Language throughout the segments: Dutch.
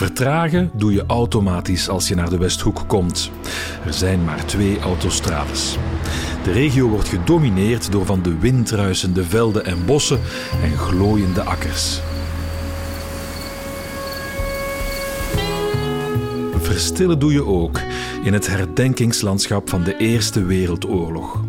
Vertragen doe je automatisch als je naar de Westhoek komt. Er zijn maar twee autostrades. De regio wordt gedomineerd door van de wind ruisende velden en bossen en glooiende akkers. Verstillen doe je ook in het herdenkingslandschap van de Eerste Wereldoorlog.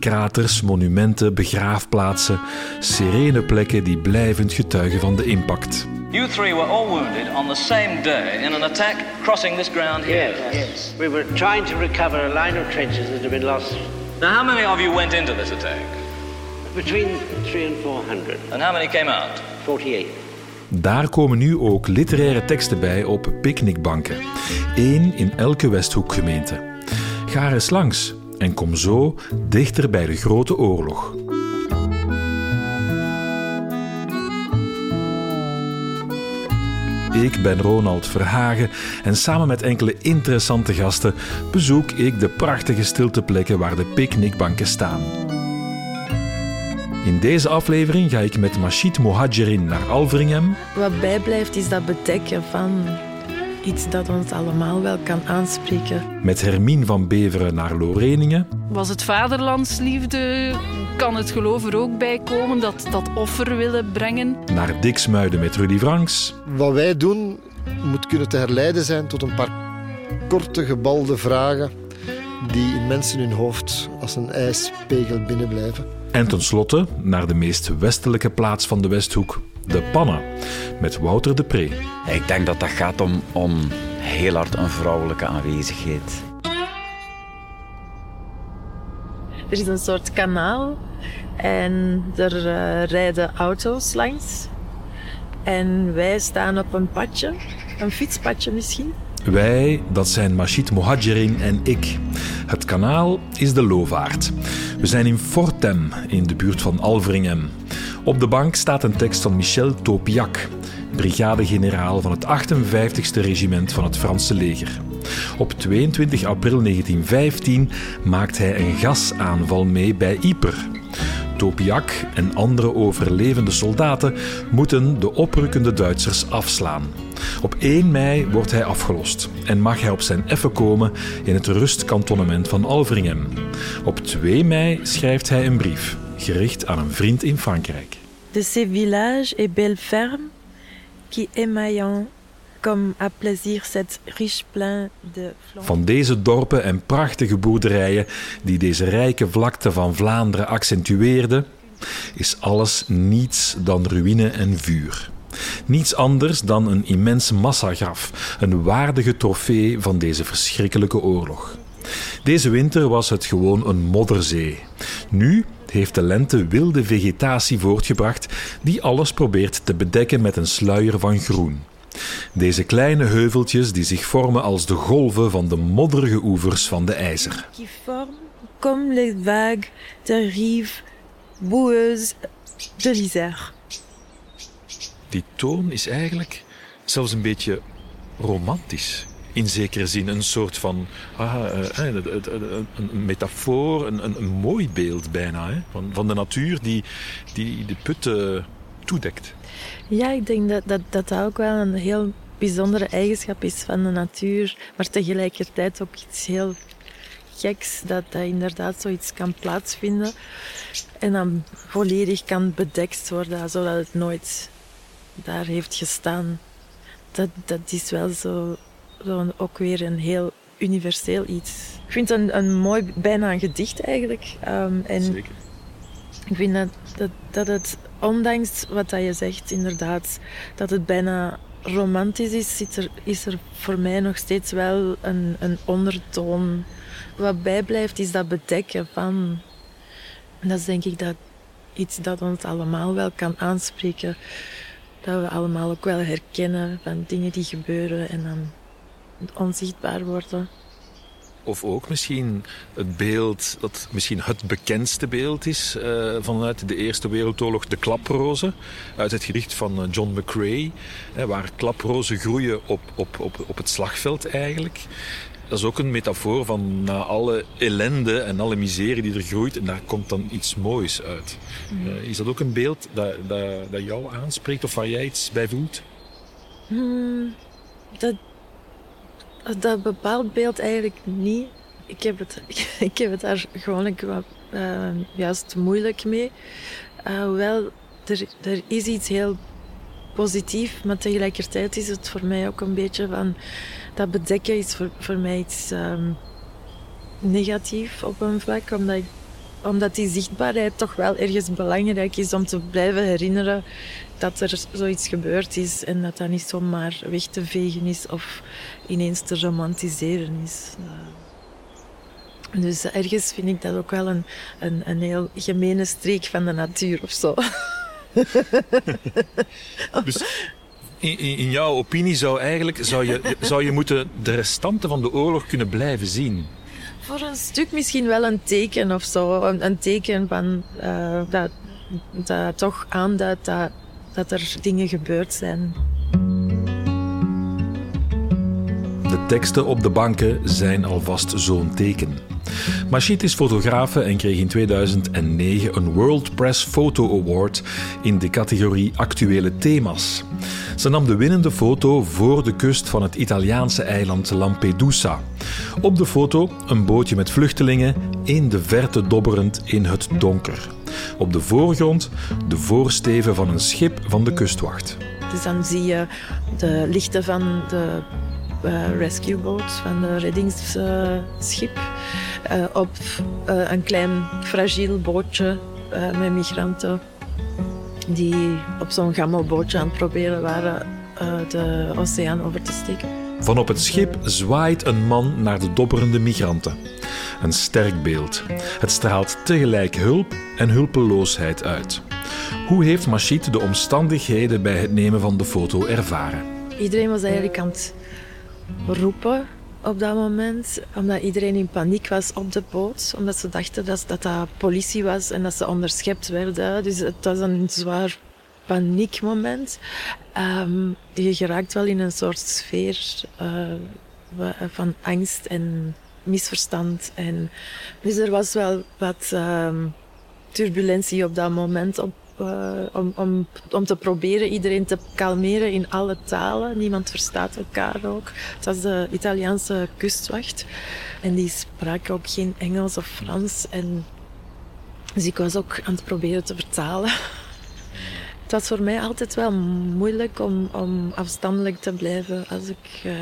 Kraters, monumenten, begraafplaatsen, serene plekken die blijvend getuigen van de impact. You three were all wounded on the same day in an attack crossing this ground here. Yes, yes. We were trying to recover a line of trenches that had been lost. Now, how many of you went into this attack? Between three and four hundred. And how many came out? Forty-eight. Daar komen nu ook literaire teksten bij op picknickbanken. Eén in elke Westhoekgemeente. Ga er eens langs en kom zo dichter bij de Grote Oorlog. Ik ben Ronald Verhagen en samen met enkele interessante gasten bezoek ik de prachtige stilteplekken waar de picknickbanken staan. In deze aflevering ga ik met Machid Mohajerin naar Alveringem. Wat bijblijft is dat bedekken van iets dat ons allemaal wel kan aanspreken. Met Hermine van Beveren naar Loreningen. Was het vaderlandsliefde? Kan het geloof er ook bij komen dat dat offer willen brengen? Naar Diksmuiden met Rudy Franks. Wat wij doen moet kunnen te herleiden zijn tot een paar korte gebalde vragen die in mensen hun hoofd als een ijspegel binnenblijven. En tenslotte naar de meest westelijke plaats van de Westhoek, de Pannen, met Wouter de Pre. Ik denk dat dat gaat om, om heel hard een vrouwelijke aanwezigheid. Er is een soort kanaal en er uh, rijden auto's langs. En wij staan op een padje, een fietspadje misschien. Wij, dat zijn Machid Mohajerin en ik. Het kanaal is de Lovaart. We zijn in Fortem, in de buurt van Alveringem. Op de bank staat een tekst van Michel Topiac, brigadegeneraal van het 58e regiment van het Franse leger. Op 22 april 1915 maakt hij een gasaanval mee bij Ypres. Topiac en andere overlevende soldaten moeten de oprukkende Duitsers afslaan. Op 1 mei wordt hij afgelost en mag hij op zijn effen komen in het rustkantonnement van Alveringem. Op 2 mei schrijft hij een brief, gericht aan een vriend in Frankrijk. De ces villages et belle ferme qui émaillant comme à plaisir cette riche plein de Van deze dorpen en prachtige boerderijen die deze rijke vlakte van Vlaanderen accentueerden, is alles niets dan ruïne en vuur. Niets anders dan een immens massagraf, een waardige trofee van deze verschrikkelijke oorlog. Deze winter was het gewoon een modderzee. Nu heeft de lente wilde vegetatie voortgebracht die alles probeert te bedekken met een sluier van groen. Deze kleine heuveltjes die zich vormen als de golven van de modderige oevers van de IJzer. Qui forment comme les vagues de rive boueuse de l'Isère. Die toon is eigenlijk zelfs een beetje romantisch. In zekere zin een soort van ah, uh, een, een metafoor, een, een, een, mooi beeld bijna hè? Van, van de natuur die, die de putten toedekt. Ja, ik denk dat, dat dat ook wel een heel bijzondere eigenschap is van de natuur, maar tegelijkertijd ook iets heel geks, dat dat inderdaad zoiets kan plaatsvinden en dan volledig kan bedekt worden, zodat het nooit daar heeft gestaan. Dat, dat is wel zo, zo ook weer een heel universeel iets. Ik vind het een, een mooi, bijna een gedicht eigenlijk. Um, en Zeker. Ik vind dat, dat, dat het, ondanks wat dat je zegt, inderdaad, dat het bijna romantisch is, is er, is er voor mij nog steeds wel een, een ondertoon. Wat bijblijft is dat bedekken van. En dat is denk ik dat iets dat ons allemaal wel kan aanspreken. Dat we allemaal ook wel herkennen van dingen die gebeuren en dan onzichtbaar worden. Of ook misschien het beeld dat misschien het bekendste beeld is uh, vanuit de Eerste Wereldoorlog, de klaprozen. Uit het gedicht van uh, John McCrae, hè, waar klaprozen groeien op, op, op, op het slagveld eigenlijk. Dat is ook een metafoor van na alle ellende en alle miserie die er groeit, en daar komt dan iets moois uit. Mm. Uh, is dat ook een beeld dat, dat, dat jou aanspreekt of waar jij iets bij voelt? Hmm. dat, dat bepaalt beeld eigenlijk niet. Ik heb het, ik heb het daar gewoon wat, uh, juist moeilijk mee. Uh, hoewel, er, er is iets heel positief, maar tegelijkertijd is het voor mij ook een beetje van... Dat bedekken is voor, voor mij iets um, negatief op een vlak, omdat, ik, omdat die zichtbaarheid toch wel ergens belangrijk is om te blijven herinneren dat er zoiets gebeurd is en dat dat niet zomaar weg te vegen is of ineens te romantiseren is. Dus ergens vind ik dat ook wel een, een, een heel gemene streek van de natuur of zo. dus in, in, jouw opinie zou eigenlijk zou je, zou je moeten de restanten van de oorlog kunnen blijven zien? Voor een stuk misschien wel een teken of zo. Een, teken van, uh, dat, dat toch aanduidt dat, dat er dingen gebeurd zijn. De teksten op de banken zijn alvast zo'n teken. Machit is fotografe en kreeg in 2009 een World Press Photo Award in de categorie Actuele thema's. Ze nam de winnende foto voor de kust van het Italiaanse eiland Lampedusa. Op de foto een bootje met vluchtelingen, in de verte dobberend in het donker. Op de voorgrond de voorsteven van een schip van de kustwacht. Dus dan zie je de lichten van de uh, rescueboot, van de reddingsschip. Uh, op uh, een klein fragiel bootje met migranten die op zo'n gammelbootje aan het proberen waren de oceaan over te steken. Van op het schip zwaait een man naar de dobberende migranten. Een sterk beeld. Het straalt tegelijk hulp en hulpeloosheid uit. Hoe heeft Machit de omstandigheden bij het nemen van de foto ervaren? Iedereen was eigenlijk aan het roepen op dat moment, omdat iedereen in paniek was op de boot, omdat ze dachten dat dat, dat politie was en dat ze onderschept werden. Dus het was een zwaar paniekmoment. Um, je geraakt wel in een soort sfeer uh, van angst en misverstand. En, dus er was wel wat um, turbulentie op dat moment op uh, om, om, om te proberen iedereen te kalmeren in alle talen. Niemand verstaat elkaar ook. Het was de Italiaanse kustwacht en die sprak ook geen Engels of Frans. En dus ik was ook aan het proberen te vertalen. Het was voor mij altijd wel moeilijk om, om afstandelijk te blijven als ik uh,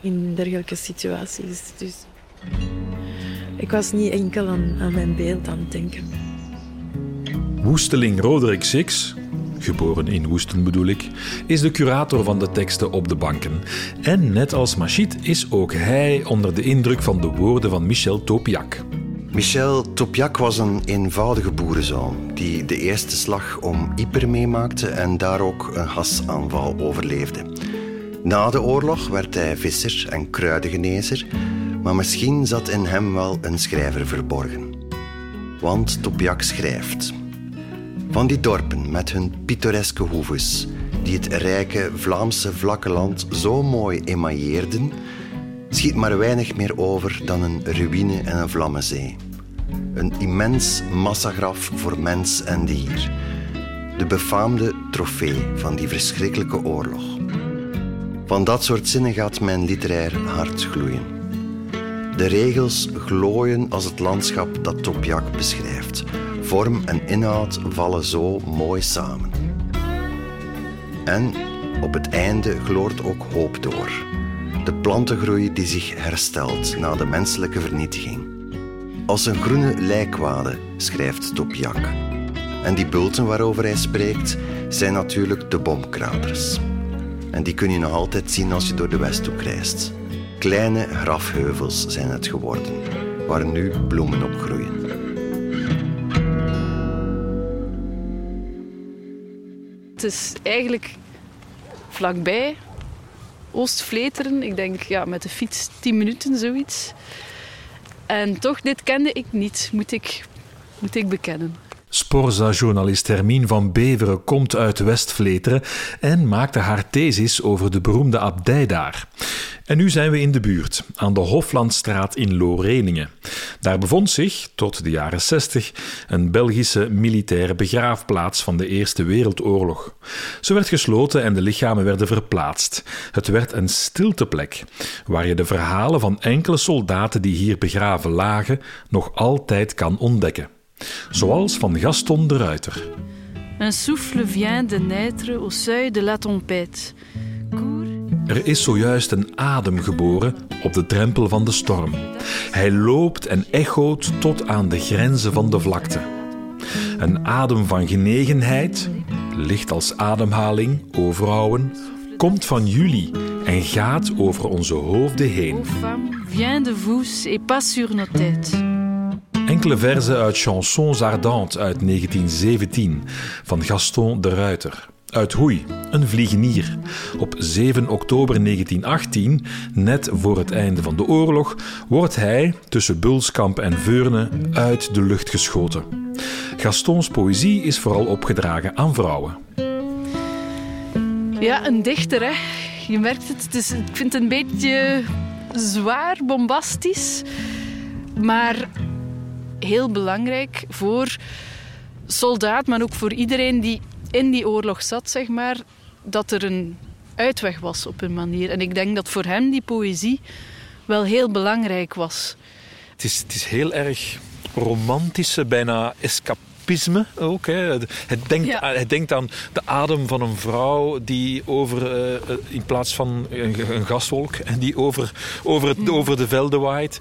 in dergelijke situaties. Dus ik was niet enkel aan, aan mijn beeld aan het denken. Woesteling Roderick Six, geboren in Woesten bedoel ik, is de curator van de teksten op de banken. En net als Machit is ook hij onder de indruk van de woorden van Michel Topiac. Michel Topiac was een eenvoudige boerenzoon die de eerste slag om Yper meemaakte en daar ook een gasaanval overleefde. Na de oorlog werd hij visser en kruidengenezer, maar misschien zat in hem wel een schrijver verborgen. Want Topiac schrijft. Van die dorpen met hun pittoreske hoeves, die het rijke Vlaamse vlakke land zo mooi emailleerden, schiet maar weinig meer over dan een ruïne en een vlammenzee. Een immens massagraf voor mens en dier. De befaamde trofee van die verschrikkelijke oorlog. Van dat soort zinnen gaat mijn literair hart gloeien. De regels glooien als het landschap dat Topiac beschrijft Vorm en inhoud vallen zo mooi samen. En op het einde gloort ook hoop door. De plantengroei die zich herstelt na de menselijke vernietiging. Als een groene lijkwade, schrijft Topiak. En die bulten waarover hij spreekt zijn natuurlijk de bomkraters. En die kun je nog altijd zien als je door de Westhoek reist. Kleine grafheuvels zijn het geworden, waar nu bloemen op groeien. Het is eigenlijk vlakbij Oost-Vleteren. Ik denk ja, met de fiets 10 minuten, zoiets. En toch, dit kende ik niet, moet ik, moet ik bekennen. Sporza-journalist Hermine van Beveren komt uit West-Vleteren en maakte haar thesis over de beroemde abdij daar. En nu zijn we in de buurt, aan de Hoflandstraat in Loreningen. Daar bevond zich, tot de jaren 60, een Belgische militaire begraafplaats van de Eerste Wereldoorlog. Ze werd gesloten en de lichamen werden verplaatst. Het werd een stilteplek, waar je de verhalen van enkele soldaten die hier begraven lagen nog altijd kan ontdekken. Zoals van Gaston de Ruiter. Un souffle vient de naître au seuil de la tempête. Er is zojuist een adem geboren op de drempel van de storm. Hij loopt en echoot tot aan de grenzen van de vlakte. Een adem van genegenheid, licht als ademhaling, overhouden, komt van jullie en gaat over onze hoofden heen. Vient de vous et pas sur nos têtes. Enkele verzen uit Chansons Ardentes uit 1917 van Gaston de Ruiter. Uit Hoei, een vliegenier. Op 7 oktober 1918, net voor het einde van de oorlog, wordt hij tussen Bulskamp en Veurne uit de lucht geschoten. Gastons poëzie is vooral opgedragen aan vrouwen. Ja, een dichter, hè. Je merkt het. het ik vind het een beetje zwaar, bombastisch. Maar heel belangrijk voor soldaat, maar ook voor iedereen die in die oorlog zat, zeg maar, dat er een uitweg was op een manier. En ik denk dat voor hem die poëzie wel heel belangrijk was. Het is, het is heel erg romantische, bijna escapisme ook. Hè. Het, denkt, Ja. hij denkt aan de adem van een vrouw die over, eh, eh, in plaats van een, een gaswolk, en die over, over, Mhm. het, over de velden waait.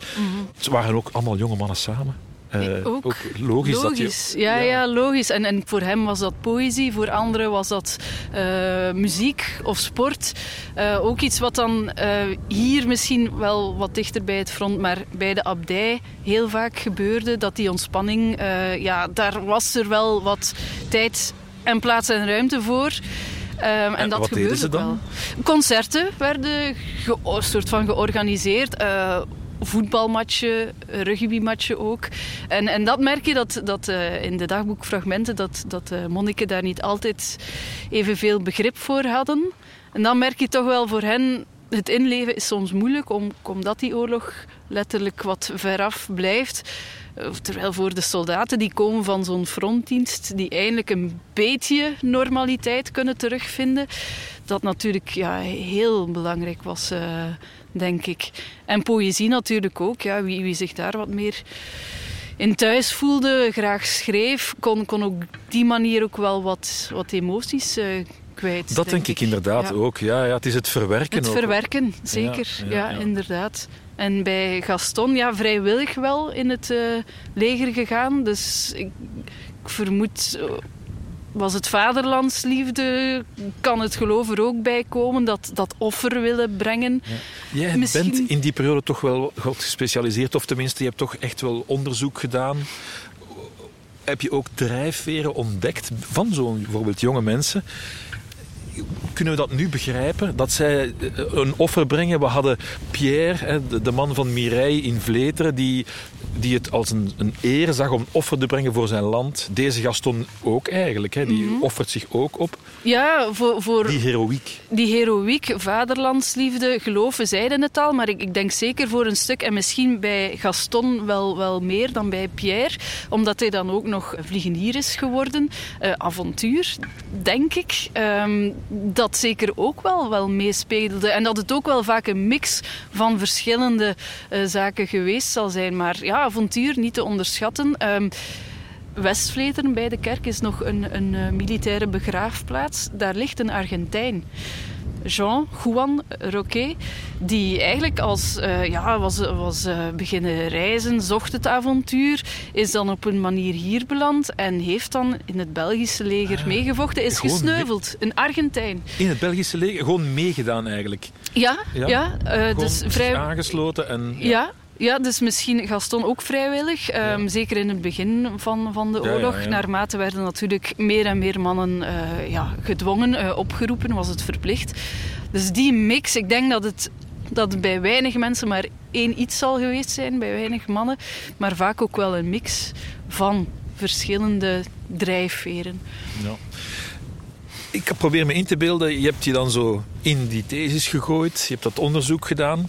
Ze waren ook allemaal jonge mannen samen. Eh, ook. logisch, dat je... ja, ja. logisch. En, en voor hem was dat poëzie, voor anderen was dat eh, muziek of sport. Eh, ook iets wat dan hier misschien wel wat dichter bij het front, maar bij de abdij heel vaak gebeurde. Dat die ontspanning, ja, daar was er wel wat tijd en plaats en ruimte voor. Ehm, en, dat wat gebeurde deden ze dan? wel. Concerten werden ge- soort van georganiseerd. Voetbalmatchen, rugbymatchen ook. En, en dat merk je dat, dat eh, in de dagboekfragmenten dat, dat de monniken daar niet altijd evenveel begrip voor hadden. En dan merk je toch wel voor hen, het inleven is soms moeilijk, om, omdat die oorlog letterlijk wat veraf blijft. Eh, Terwijl voor de soldaten die komen van zo'n frontdienst, die eindelijk een beetje normaliteit kunnen terugvinden, dat natuurlijk ja, heel belangrijk was, eh, denk ik. En poëzie natuurlijk ook. Ja, wie, wie zich daar wat meer in thuis voelde, graag schreef, kon, kon op die manier ook wel wat, wat emoties eh, kwijt. Dat denk ik inderdaad Ja. ook. Ja, ja, het is het verwerken Het ook. verwerken, zeker. Ja, Ja, ja, ja. inderdaad. En bij Gaston, ja, vrijwillig wel in het eh, leger gegaan. Dus ik, ik vermoed, was het vaderlandsliefde, kan het geloof er ook bij komen, dat, dat offer willen brengen. Jij Misschien- bent in die periode toch wel gespecialiseerd, of tenminste, je hebt toch echt wel onderzoek gedaan. Heb je ook drijfveren ontdekt van zo'n bijvoorbeeld jonge mensen? Kunnen we dat nu begrijpen? Dat zij eh, een offer brengen. We hadden Pierre, de man van Mireille in Vleteren, die, die het als een, een eer zag om offer te brengen voor zijn land. Deze Gaston ook eigenlijk. Hè, die offert zich ook op. Ja, voor, voor Die heroïek. die heroïek, vaderlandsliefde, geloof, we zeiden het al, maar ik, ik denk zeker voor een stuk, en misschien bij Gaston wel, wel meer dan bij Pierre, omdat hij dan ook nog vliegenier is geworden. Eh, avontuur, denk ik. Ehm, dat zeker ook wel, wel meespeelde. En dat het ook wel vaak een mix van verschillende eh, zaken geweest zal zijn. Maar ja, avontuur niet te onderschatten. Ehm, Westvleteren bij de kerk is nog een, een eh, militaire begraafplaats. Daar ligt een Argentijn. Jean Juan Roquet, die eigenlijk als, eh, ja, was, was eh, beginnen reizen, zocht het avontuur, is dan op een manier hier beland en heeft dan in het Belgische leger meegevochten, is gesneuveld. Een Argentijn. In het Belgische leger gewoon meegedaan eigenlijk. Ja, Ja? ja, dus vrij... aangesloten en... Ja. Ja, dus misschien Gaston ook vrijwillig. ehm, Zeker in het begin van, van de Ja, ja, oorlog. ja. Naarmate werden natuurlijk meer en meer mannen eh, ja, gedwongen, eh, opgeroepen, was het verplicht. Dus die mix, ik denk dat het, dat bij weinig mensen maar één iets zal geweest zijn, bij weinig mannen. Maar vaak ook wel een mix van verschillende drijfveren. Ja. Ik probeer me in te beelden, je hebt je dan zo in die thesis gegooid, je hebt dat onderzoek gedaan,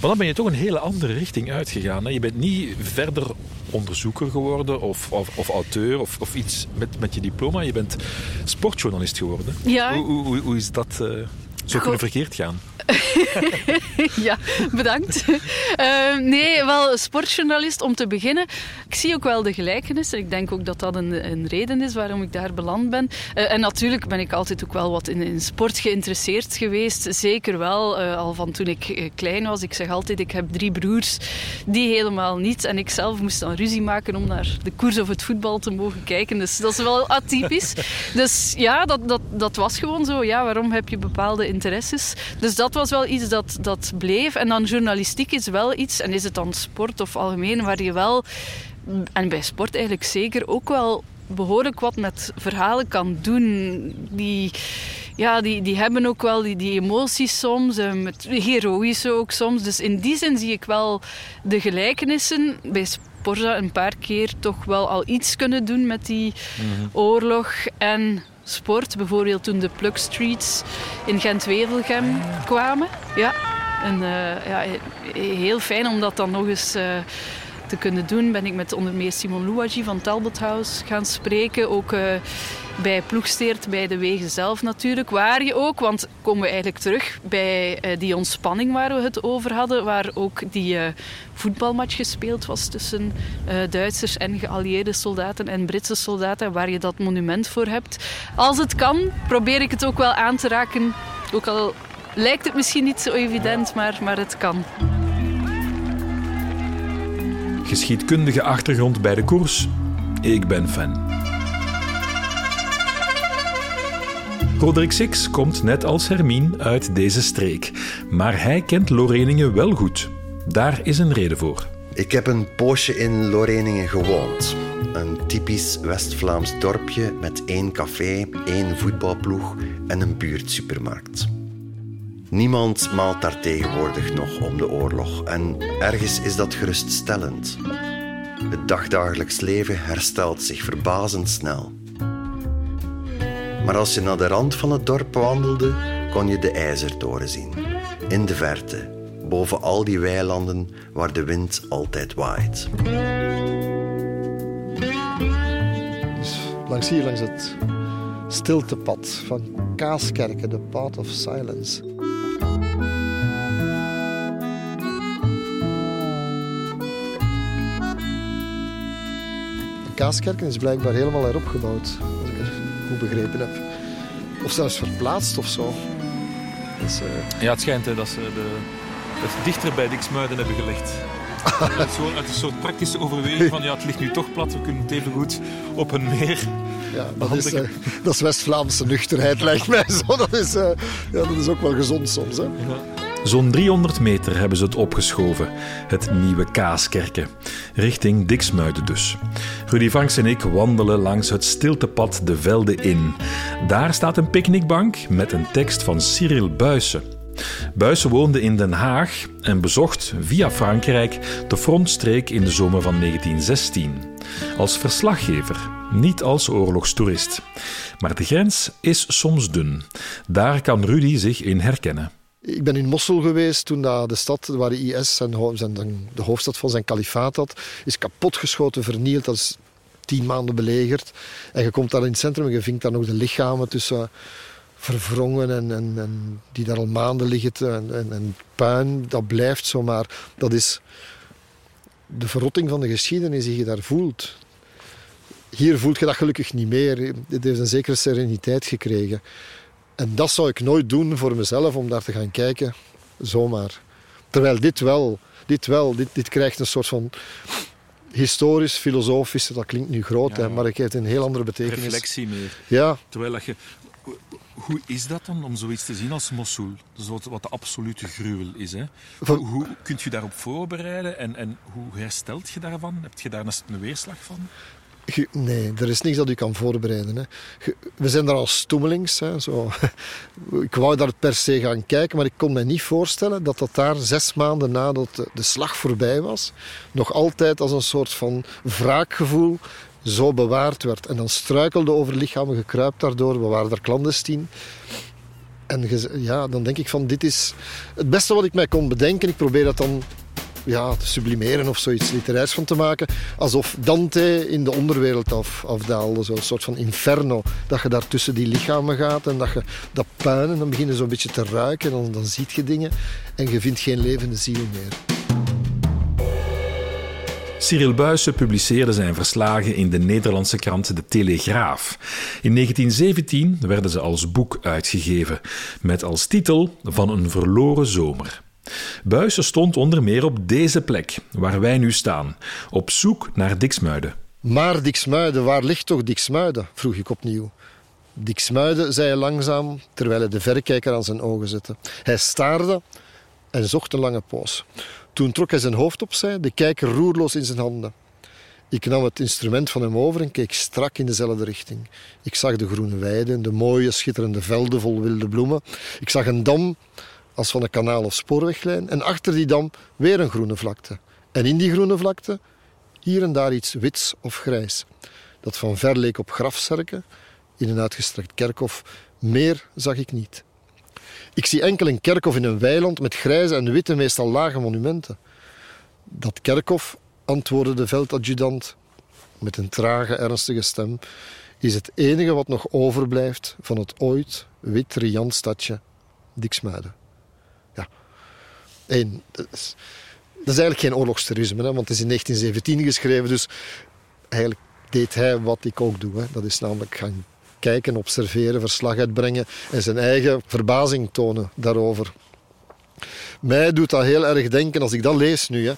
maar dan ben je toch een hele andere richting uitgegaan. Hè? Je bent niet verder onderzoeker geworden of, of, of auteur of, of, iets met, met je diploma, je bent sportjournalist geworden. Ja. Hoe, hoe, hoe is dat uh, zo kunnen verkeerd gaan? ja, bedankt. Uh, nee, wel sportjournalist om te beginnen. Ik zie ook wel de gelijkenissen. Ik denk ook dat dat een, een reden is waarom ik daar beland ben. Uh, en natuurlijk ben ik altijd ook wel wat in, in sport geïnteresseerd geweest. Zeker wel, uh, al van toen ik klein was. Ik zeg altijd, ik heb drie broers, die helemaal niet. En ik zelf moest dan ruzie maken om naar de koers of het voetbal te mogen kijken. Dus dat is wel atypisch. dus ja, dat, dat, dat was gewoon zo. Ja, waarom heb je bepaalde interesses? Dus dat was wel iets dat, dat bleef. En dan journalistiek is wel iets, en is het dan sport of algemeen, waar je wel, en bij sport eigenlijk zeker, ook wel behoorlijk wat met verhalen kan doen. Die, ja, die, die hebben ook wel die, die emoties soms, uh, met heroïsche ook soms. Dus in die zin zie ik wel de gelijkenissen bij Sporza een paar keer toch wel al iets kunnen doen met die mm-hmm. oorlog en sport. Bijvoorbeeld toen de Plug Streets in Gent-Wevelgem kwamen. Ja, en uh, ja, heel fijn om dat dan nog eens uh, te kunnen doen. Ben ik met onder meer Simon Louagie van Talbot House gaan spreken. Ook uh, bij Ploegsteert, bij de wegen zelf natuurlijk. Waar je ook, want komen we eigenlijk terug bij uh, die ontspanning waar we het over hadden. Waar ook die uh, voetbalmatch gespeeld was tussen Duitsers en geallieerde soldaten en Britse soldaten. Waar je dat monument voor hebt. Als het kan, probeer ik het ook wel aan te raken. Ook al lijkt het misschien niet zo evident, maar, maar het kan. Geschiedkundige achtergrond bij de koers. Ik ben fan. Roderick Six komt net als Hermine uit deze streek. Maar hij kent Loreningen wel goed. Daar is een reden voor. Ik heb een poosje in Loreningen gewoond. Een typisch West-Vlaams dorpje met één café, één voetbalploeg en een buurtsupermarkt. Niemand maalt daar tegenwoordig nog om de oorlog en ergens is dat geruststellend. Het dagdagelijks leven herstelt zich verbazend snel. Maar als je naar de rand van het dorp wandelde, kon je de ijzertoren zien. In de verte, boven al die weilanden waar de wind altijd waait. Dus langs hier, langs het stiltepad van Kaaskerken, de Path of Silence. Kaaskerken is blijkbaar helemaal ik het goed begrepen heb. Of zelfs verplaatst of zo. Dus, uh... Ja, het schijnt hè, dat ze de, het dichter bij Dixmuiden hebben gelegd. uit, zo, uit een soort praktische overweging van ja, het ligt nu toch plat, we kunnen het even goed op een meer. Ja, dat is, uh, dat is West-Vlaamse nuchterheid, lijkt mij zo. Dat is, uh, ja, dat is ook wel gezond soms. Hè. Ja. Zo'n 300 meter hebben ze het opgeschoven, het nieuwe Kaaskerken, richting Diksmuiden dus. Rudy Vanks en ik wandelen langs het stiltepad de velden in. Daar staat een picknickbank met een tekst van Cyril Buysse. Buysse woonde in Den Haag en bezocht via Frankrijk de frontstreek in de zomer van 1916. Als verslaggever, niet als oorlogstoerist. Maar de grens is soms dun. Daar kan Rudy zich in herkennen. Ik ben in Mosul geweest toen de stad waar de IS zijn, de hoofdstad van zijn kalifaat had, is kapotgeschoten, vernield. Dat is tien maanden belegerd. En je komt daar in het centrum en je vindt daar nog de lichamen tussen verwrongen en, en, die daar al maanden liggen en, en, en, puin. Dat blijft zo, maar dat is de verrotting van de geschiedenis die je daar voelt. Hier voelt je dat gelukkig niet meer. Het heeft een zekere sereniteit gekregen. En dat zou ik nooit doen voor mezelf, om daar te gaan kijken, zomaar. Terwijl dit wel, dit wel, dit, dit krijgt een soort van historisch, filosofisch, dat klinkt nu groot, hè, maar het heeft een heel andere betekenis. Reflectie meer. Ja. Terwijl dat je... Hoe is dat dan om zoiets te zien als Mosul? Dus wat, wat de absolute gruwel is. Hè? Hoe, hoe kunt je daarop voorbereiden en, en hoe herstelt je daarvan? Heb je daar een weerslag van? Nee, er is niks dat u kan voorbereiden. Hè. We zijn daar als stoemelings. Hè, zo. Ik wou daar per se gaan kijken, maar ik kon me niet voorstellen dat dat daar zes maanden nadat de slag voorbij was, nog altijd als een soort van wraakgevoel zo bewaard werd. En dan struikelde over lichamen, gekruipt daardoor. We waren daar clandestien. En ja, dan denk ik van, dit is het beste wat ik mij kon bedenken. Ik probeer dat dan ja, te sublimeren of zoiets literairs van te maken. Alsof Dante in de onderwereld af, afdaalde. Zo'n soort van inferno. Dat je daar tussen die lichamen gaat en dat je dat puin en dan begin je zo'n beetje te ruiken. En dan, dan ziet je dingen en je vindt geen levende ziel meer. Cyril Buysse publiceerde zijn verslagen in de Nederlandse krant De Telegraaf. In 1917 werden ze als boek uitgegeven, met als titel Van een verloren zomer. Buysse stond onder meer op deze plek, waar wij nu staan, op zoek naar Diksmuiden. Maar Diksmuiden, waar ligt toch Diksmuiden? vroeg ik opnieuw. Diksmuiden, zei hij langzaam, terwijl hij de verrekijker aan zijn ogen zette. Hij staarde en zocht een lange poos. Toen trok hij zijn hoofd opzij, de kijker roerloos in zijn handen. Ik nam het instrument van hem over en keek strak in dezelfde richting. Ik zag de groene weiden, de mooie, schitterende velden vol wilde bloemen. Ik zag een dam als van een kanaal of spoorweglijn en achter die dam weer een groene vlakte. En in die groene vlakte hier en daar iets wits of grijs, dat van ver leek op grafzerken in een uitgestrekt kerkhof. Meer zag ik niet. Ik zie enkel een kerkhof in een weiland met grijze en witte, meestal lage monumenten. Dat kerkhof, antwoordde de veldadjudant met een trage, ernstige stem, is het enige wat nog overblijft van het ooit wit riant stadje Diksmuiden. En, dat, is, eigenlijk geen oorlogsterrorisme, hè, want het is in 1917 geschreven, dus eigenlijk deed hij wat ik ook doe. Hè. Dat is namelijk gaan kijken, observeren, verslag uitbrengen en zijn eigen verbazing tonen daarover. Mij doet dat heel erg denken, als ik dat lees nu. Hè.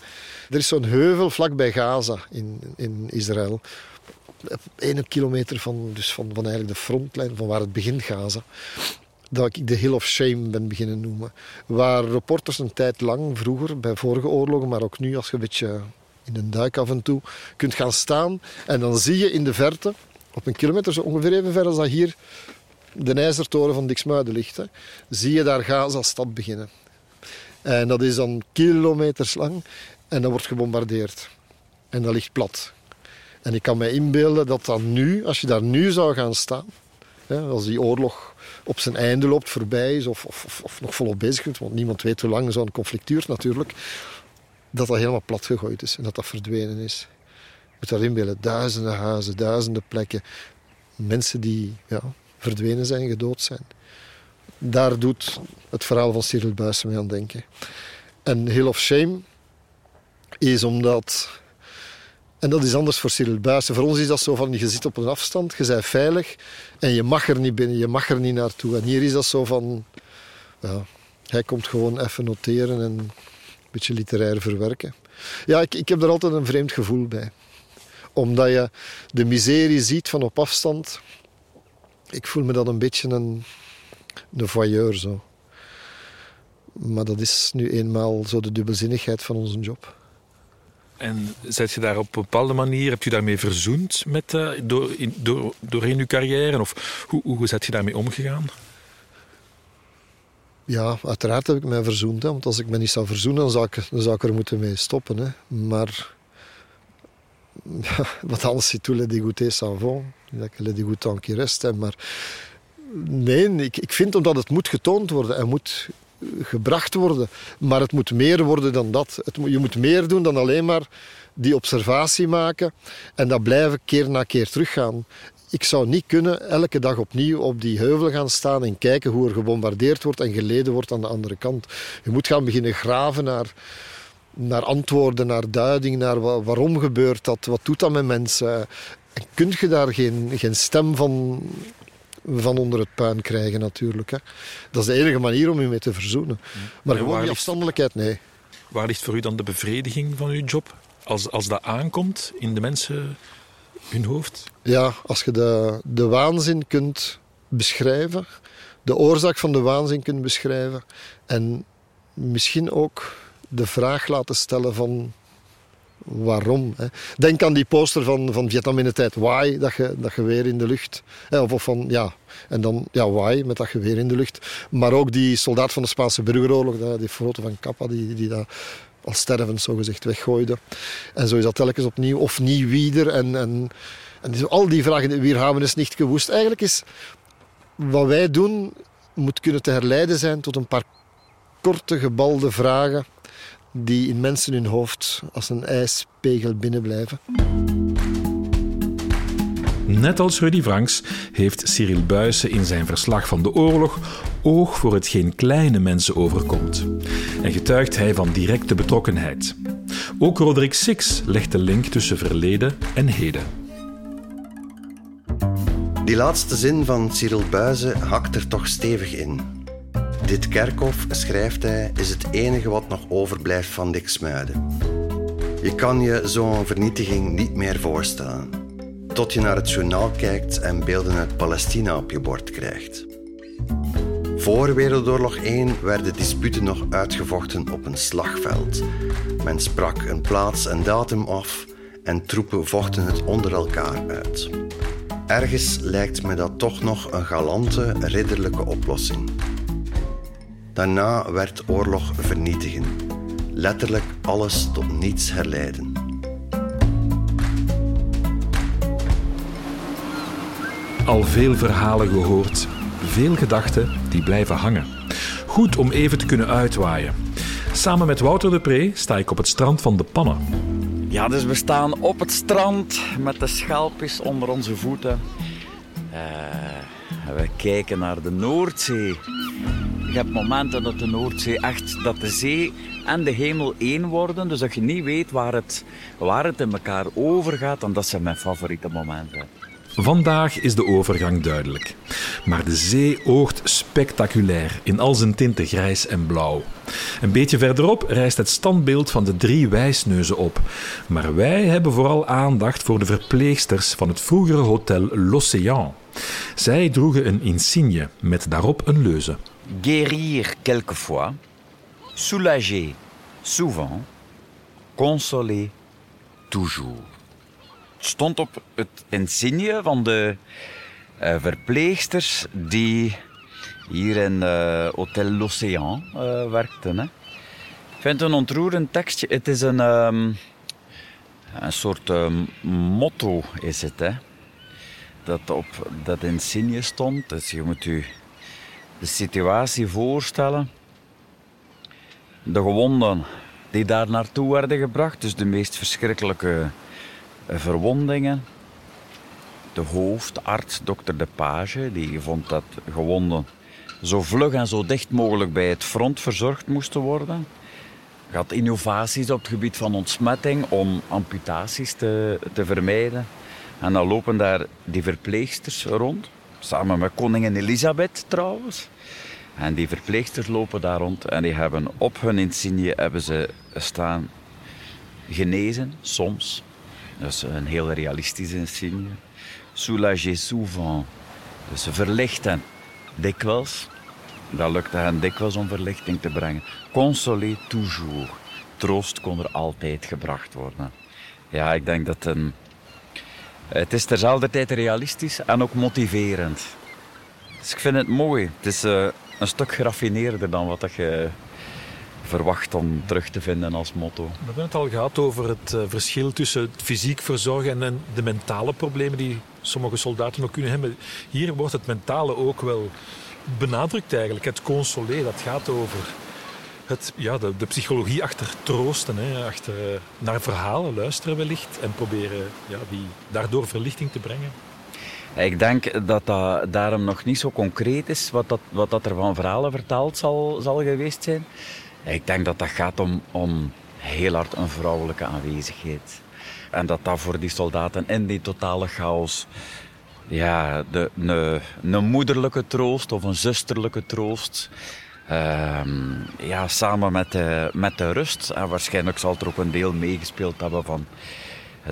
Er is zo'n heuvel vlakbij Gaza in, in Israël. Eén kilometer van, dus van eigenlijk de frontlijn van waar het begint Gaza. Dat ik de Hill of Shame ben beginnen noemen. Waar reporters een tijd lang, vroeger, bij vorige oorlogen, maar ook nu als je een beetje in een duik af en toe kunt gaan staan. En dan zie je in de verte op een kilometer, zo ongeveer even ver als dat hier de ijzertoren van Diksmuiden ligt, hè, zie je daar Gaza-stad beginnen. En dat is dan kilometers lang en dat wordt gebombardeerd. En dat ligt plat. En ik kan me inbeelden dat dan nu, als je daar nu zou gaan staan, hè, als die oorlog op zijn einde loopt, voorbij is of, of, of nog volop bezig is, want niemand weet hoe lang zo'n conflict duurt natuurlijk, dat dat helemaal plat gegooid is en dat dat verdwenen is moet daarin willen. Duizenden huizen, duizenden plekken. Mensen die ja, verdwenen zijn, gedood zijn. Daar doet het verhaal van Cyril Buijsen mee aan denken. En Hill of Shame is omdat... En dat is anders voor Cyril Buijsen. Voor ons is dat zo van, je zit op een afstand, je bent veilig en je mag er niet binnen, je mag er niet naartoe. En hier is dat zo van... Ja, hij komt gewoon even noteren en een beetje literair verwerken. Ja, ik, ik heb er altijd een vreemd gevoel bij omdat je de miserie ziet van op afstand. Ik voel me dan een beetje een, een voyeur zo. Maar dat is nu eenmaal zo de dubbelzinnigheid van onze job. En zet je daar op een bepaalde manier, heb je daarmee verzoend met, uh, door, in, door, doorheen je carrière? Of hoe, hoe zet je daarmee omgegaan? Ja, uiteraard heb ik mij verzoend. Want als ik me niet zou verzoenen, dan zou ik, ik er moeten mee stoppen. Hè. Maar wat anders c'est tout le dégoûté s'en vont. Dat le dégoûtant qui reste. Maar nee, ik, ik vind omdat het moet getoond worden en moet gebracht worden. Maar het moet meer worden dan dat. Het, je moet meer doen dan alleen maar die observatie maken en dat blijven keer na keer teruggaan. Ik zou niet kunnen elke dag opnieuw op die heuvel gaan staan en kijken hoe er gebombardeerd wordt en geleden wordt aan de andere kant. Je moet gaan beginnen graven naar naar antwoorden, naar duiding, naar waarom gebeurt dat, wat doet dat met mensen. En kun je daar geen, geen stem van, van onder het puin krijgen natuurlijk. Hè. Dat is de enige manier om je mee te verzoenen. Maar en gewoon die afstandelijkheid, nee. Waar ligt voor u dan de bevrediging van uw job? Als, als dat aankomt in de mensen hun hoofd? Ja, als je de, de waanzin kunt beschrijven, de oorzaak van de waanzin kunt beschrijven en misschien ook de vraag laten stellen van waarom. Hè. Denk aan die poster van, van Vietnam in de tijd. Why, dat, je, dat geweer in de lucht. Of, of van, ja, en dan, ja, why, met dat geweer in de lucht. Maar ook die soldaat van de Spaanse burgeroorlog, die foto van Kappa, die, die dat als stervend zogezegd weggooide. En zo is dat telkens opnieuw. Of niet wieder. En, en En al die vragen, wie hebben is niet gewoest. Eigenlijk is wat wij doen, moet kunnen te herleiden zijn tot een paar korte, gebalde vragen die in mensen hun hoofd als een ijspegel binnenblijven. Net als Rudy Franks heeft Cyril Buysse in zijn verslag van de oorlog oog voor hetgeen kleine mensen overkomt. En getuigt hij van directe betrokkenheid. Ook Roderick Six legt de link tussen verleden en heden. Die laatste zin van Cyril Buysse hakt er toch stevig in. Dit kerkhof, schrijft hij, is het enige wat nog overblijft van Diksmuiden. Je kan je zo'n vernietiging niet meer voorstellen. Tot je naar het journaal kijkt en beelden uit Palestina op je bord krijgt. Voor Wereldoorlog 1 werden disputen nog uitgevochten op een slagveld. Men sprak een plaats en datum af en troepen vochten het onder elkaar uit. Ergens lijkt me dat toch nog een galante, ridderlijke oplossing. Daarna werd oorlog vernietigen. Letterlijk alles tot niets herleiden. Al veel verhalen gehoord, veel gedachten die blijven hangen. Goed om even te kunnen uitwaaien. Samen met Wouter de Pre sta ik op het strand van de Pannen. Ja, dus we staan op het strand met de schelpjes onder onze voeten. Uh, we kijken naar de Noordzee. Je hebt momenten dat de Noordzee echt, dat de zee en de hemel één worden. Dus dat je niet weet waar het, waar het in elkaar overgaat. En dat zijn mijn favoriete momenten. Vandaag is de overgang duidelijk. Maar de zee oogt spectaculair in al zijn tinten grijs en blauw. Een beetje verderop rijst het standbeeld van de drie wijsneuzen op. Maar wij hebben vooral aandacht voor de verpleegsters van het vroegere hotel L'Océan. Zij droegen een insigne met daarop een leuze. Guérir quelquefois, soulager souvent, consoler toujours. Het stond op het insigne van de uh, verpleegsters die hier in uh, Hotel L'Océan uh, werkten. Hè. Ik vind het een ontroerend tekstje. Het is een, um, een soort um, motto, is het. Hè. Dat op dat insigne stond. Dus je moet je de situatie voorstellen. De gewonden die daar naartoe werden gebracht, dus de meest verschrikkelijke verwondingen. De hoofdarts, dokter De Page, die vond dat gewonden zo vlug en zo dicht mogelijk bij het front verzorgd moesten worden. Had innovaties op het gebied van ontsmetting om amputaties te, te vermijden. En dan lopen daar die verpleegsters rond, samen met koningin Elisabeth trouwens. En die verpleegsters lopen daar rond en die hebben op hun insigne hebben ze staan genezen, soms. Dat is een heel realistische insigne. Soulager souvent. Dus verlichten dikwijls. Dat lukte hen dikwijls om verlichting te brengen. Consoler toujours. Troost kon er altijd gebracht worden. Ja, ik denk dat een... het is terzelfde tijd realistisch en ook motiverend. Dus ik vind het mooi. Het is uh, een stuk geraffineerder dan wat je verwacht om terug te vinden als motto. We hebben het al gehad over het uh, verschil tussen het fysiek verzorgen en de mentale problemen die sommige soldaten ook kunnen hebben. Hier wordt het mentale ook wel benadrukt eigenlijk. Het consoler, dat gaat over het, ja, de, psychologie achter troosten, hè, achter uh, naar verhalen luisteren wellicht en proberen ja, die, daardoor verlichting te brengen. Ik denk dat dat daarom nog niet zo concreet is wat, dat, wat dat er van verhalen vertaald zal, zal geweest zijn. Ik denk dat dat gaat om, om heel hard een vrouwelijke aanwezigheid. En dat dat voor die soldaten in die totale chaos ja, de, een moederlijke troost of een zusterlijke troost. Ehm, ja, samen met de, met de rust. En waarschijnlijk zal er ook een deel meegespeeld hebben van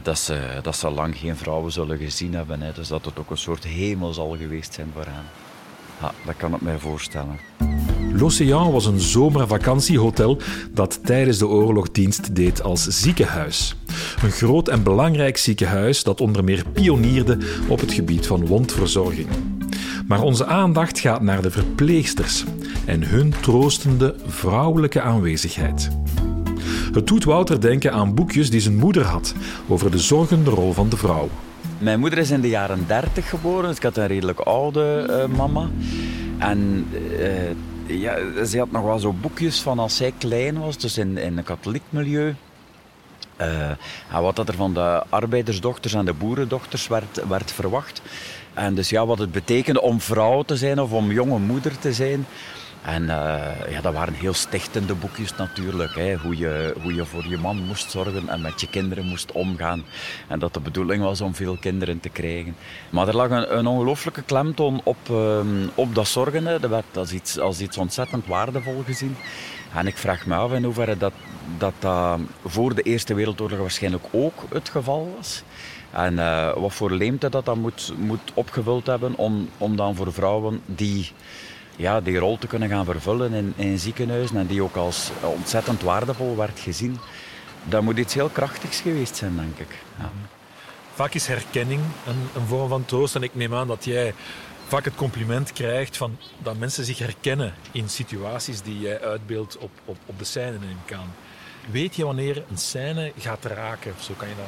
dat ze, dat ze lang geen vrouwen zullen gezien hebben. Hè. Dus dat het ook een soort hemel zal geweest zijn voor hen. Ja, dat kan ik mij voorstellen. L'Océan was een zomervakantiehotel dat tijdens de oorlog dienst deed als ziekenhuis. Een groot en belangrijk ziekenhuis dat onder meer pionierde op het gebied van wondverzorging. Maar onze aandacht gaat naar de verpleegsters en hun troostende vrouwelijke aanwezigheid. Het doet Wouter denken aan boekjes die zijn moeder had over de zorgende rol van de vrouw. Mijn moeder is in de jaren 30 geboren, dus ik had een redelijk oude uh, mama. En uh, ja, ze had nog wel zo boekjes van als zij klein was, dus in, in een katholiek milieu. En wat dat er van de arbeidersdochters en de boerendochters werd, werd verwacht. En dus ja, wat het betekende om vrouw te zijn of om jonge moeder te zijn. En uh, ja, dat waren heel stichtende boekjes natuurlijk. Hè. Hoe, je, hoe je voor je man moest zorgen en met je kinderen moest omgaan. En dat de bedoeling was om veel kinderen te krijgen. Maar er lag een, een ongelooflijke klemtoon op, uh, op dat zorgen. Hè. Dat werd als iets, als iets ontzettend waardevol gezien. En ik vraag me af in hoeverre dat, dat, voor de Eerste Wereldoorlog waarschijnlijk ook het geval was. En uh, wat voor leemte dat dat moet, moet opgevuld hebben om, om dan voor vrouwen die ja, die rol te kunnen gaan vervullen in, in ziekenhuizen en die ook als ontzettend waardevol werd gezien. Dat moet iets heel krachtigs geweest zijn, denk ik. Ja. Vaak is herkenning een, een vorm van troost en ik neem aan dat jij vaak het compliment krijgt van dat mensen zich herkennen in situaties die jij uitbeeldt op, op, op de scène, ik aan. Weet je wanneer een scène gaat raken? Zo kan je dat...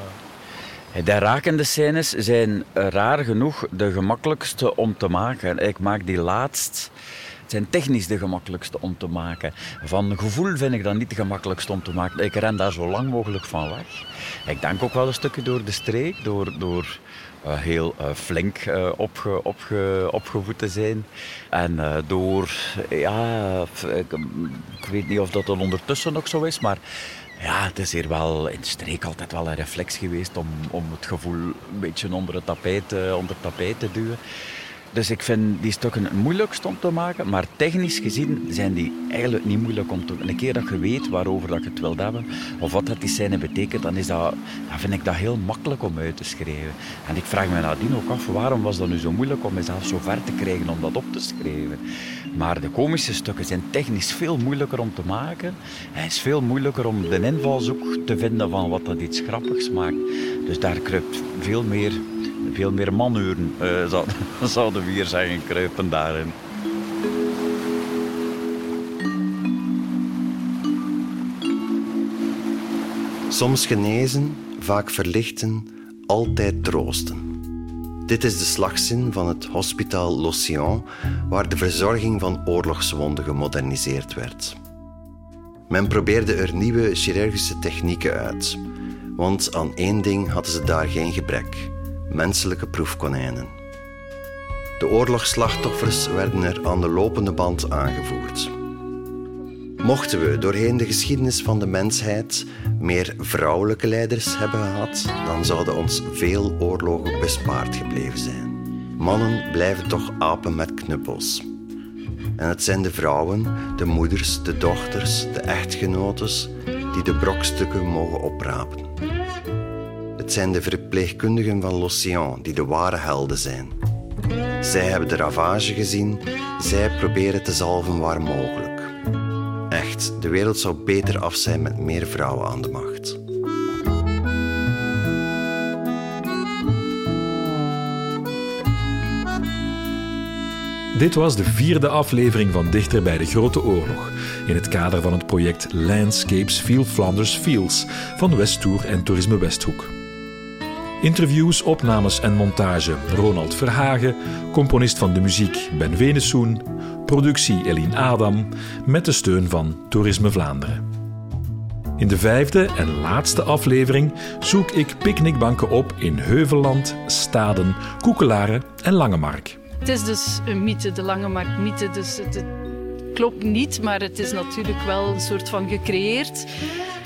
De rakende scènes zijn raar genoeg de gemakkelijkste om te maken. Ik maak die laatst zijn technisch de gemakkelijkste om te maken. Van gevoel vind ik dat niet de gemakkelijkste om te maken. Ik ren daar zo lang mogelijk van weg. Ik denk ook wel een stukje door de streek, door, door uh, heel uh, flink opge, opge, opgevoed te zijn. En door, ja, ik, ik, weet niet of dat dan ondertussen nog zo is, maar ja, het is hier wel in streek altijd wel een reflex geweest om, om het gevoel een beetje onder het tapijt, onder het tapijt te duwen. Dus ik vind die stukken het moeilijkst om te maken, maar technisch gezien zijn die eigenlijk niet moeilijk om te maken. Een keer dat je weet waarover dat je het wilt hebben, of wat dat die scène betekent, dan, is dat, dan vind ik dat heel makkelijk om uit te schrijven. En ik vraag me nadien ook af, waarom was dat nu zo moeilijk om mezelf zo ver te krijgen om dat op te schrijven? Maar de komische stukken zijn technisch veel moeilijker om te maken. Het is veel moeilijker om de invalshoek te vinden van wat dat iets grappigs maakt. Dus daar kruipt veel meer veel meer manuren, uh, zouden we hier zeggen, kruipen daarin. Soms genezen, vaak verlichten, altijd troosten. Dit is de slagzin van het Hospitaal Lotion, waar de verzorging van oorlogswonden gemoderniseerd werd. Men probeerde er nieuwe chirurgische technieken uit, want aan één ding hadden ze daar geen gebrek: menselijke proefkonijnen. De oorlogsslachtoffers werden er aan de lopende band aangevoerd. Mochten we doorheen de geschiedenis van de mensheid meer vrouwelijke leiders hebben gehad, dan zouden ons veel oorlogen bespaard gebleven zijn. Mannen blijven toch apen met knuppels. En het zijn de vrouwen, de moeders, de dochters, de echtgenotes die de brokstukken mogen oprapen. Het zijn de verpleegkundigen van L'Océan die de ware helden zijn. Zij hebben de ravage gezien, zij proberen te zalven waar mogelijk. De wereld zou beter af zijn met meer vrouwen aan de macht. Dit was de vierde aflevering van Dichter bij de Grote Oorlog, in het kader van het project Landscapes Feel Flanders Fields van Westtour en Toerisme Westhoek. Interviews, opnames en montage Ronald Verhagen, componist van de muziek Ben Venesoen, productie Eline Adam, met de steun van Toerisme Vlaanderen. In de vijfde en laatste aflevering zoek ik picknickbanken op in Heuvelland, Staden, Koekelaren en Langemark. Het is dus een mythe, de Langemark-mythe. Dus het, klopt niet, maar het is natuurlijk wel een soort van gecreëerd.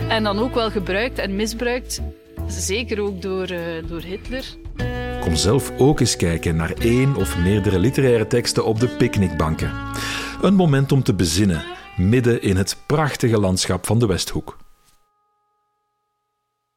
En dan ook wel gebruikt en misbruikt Zeker ook door, uh, door Hitler. Kom zelf ook eens kijken naar één of meerdere literaire teksten op de picknickbanken. Een moment om te bezinnen, midden in het prachtige landschap van de Westhoek.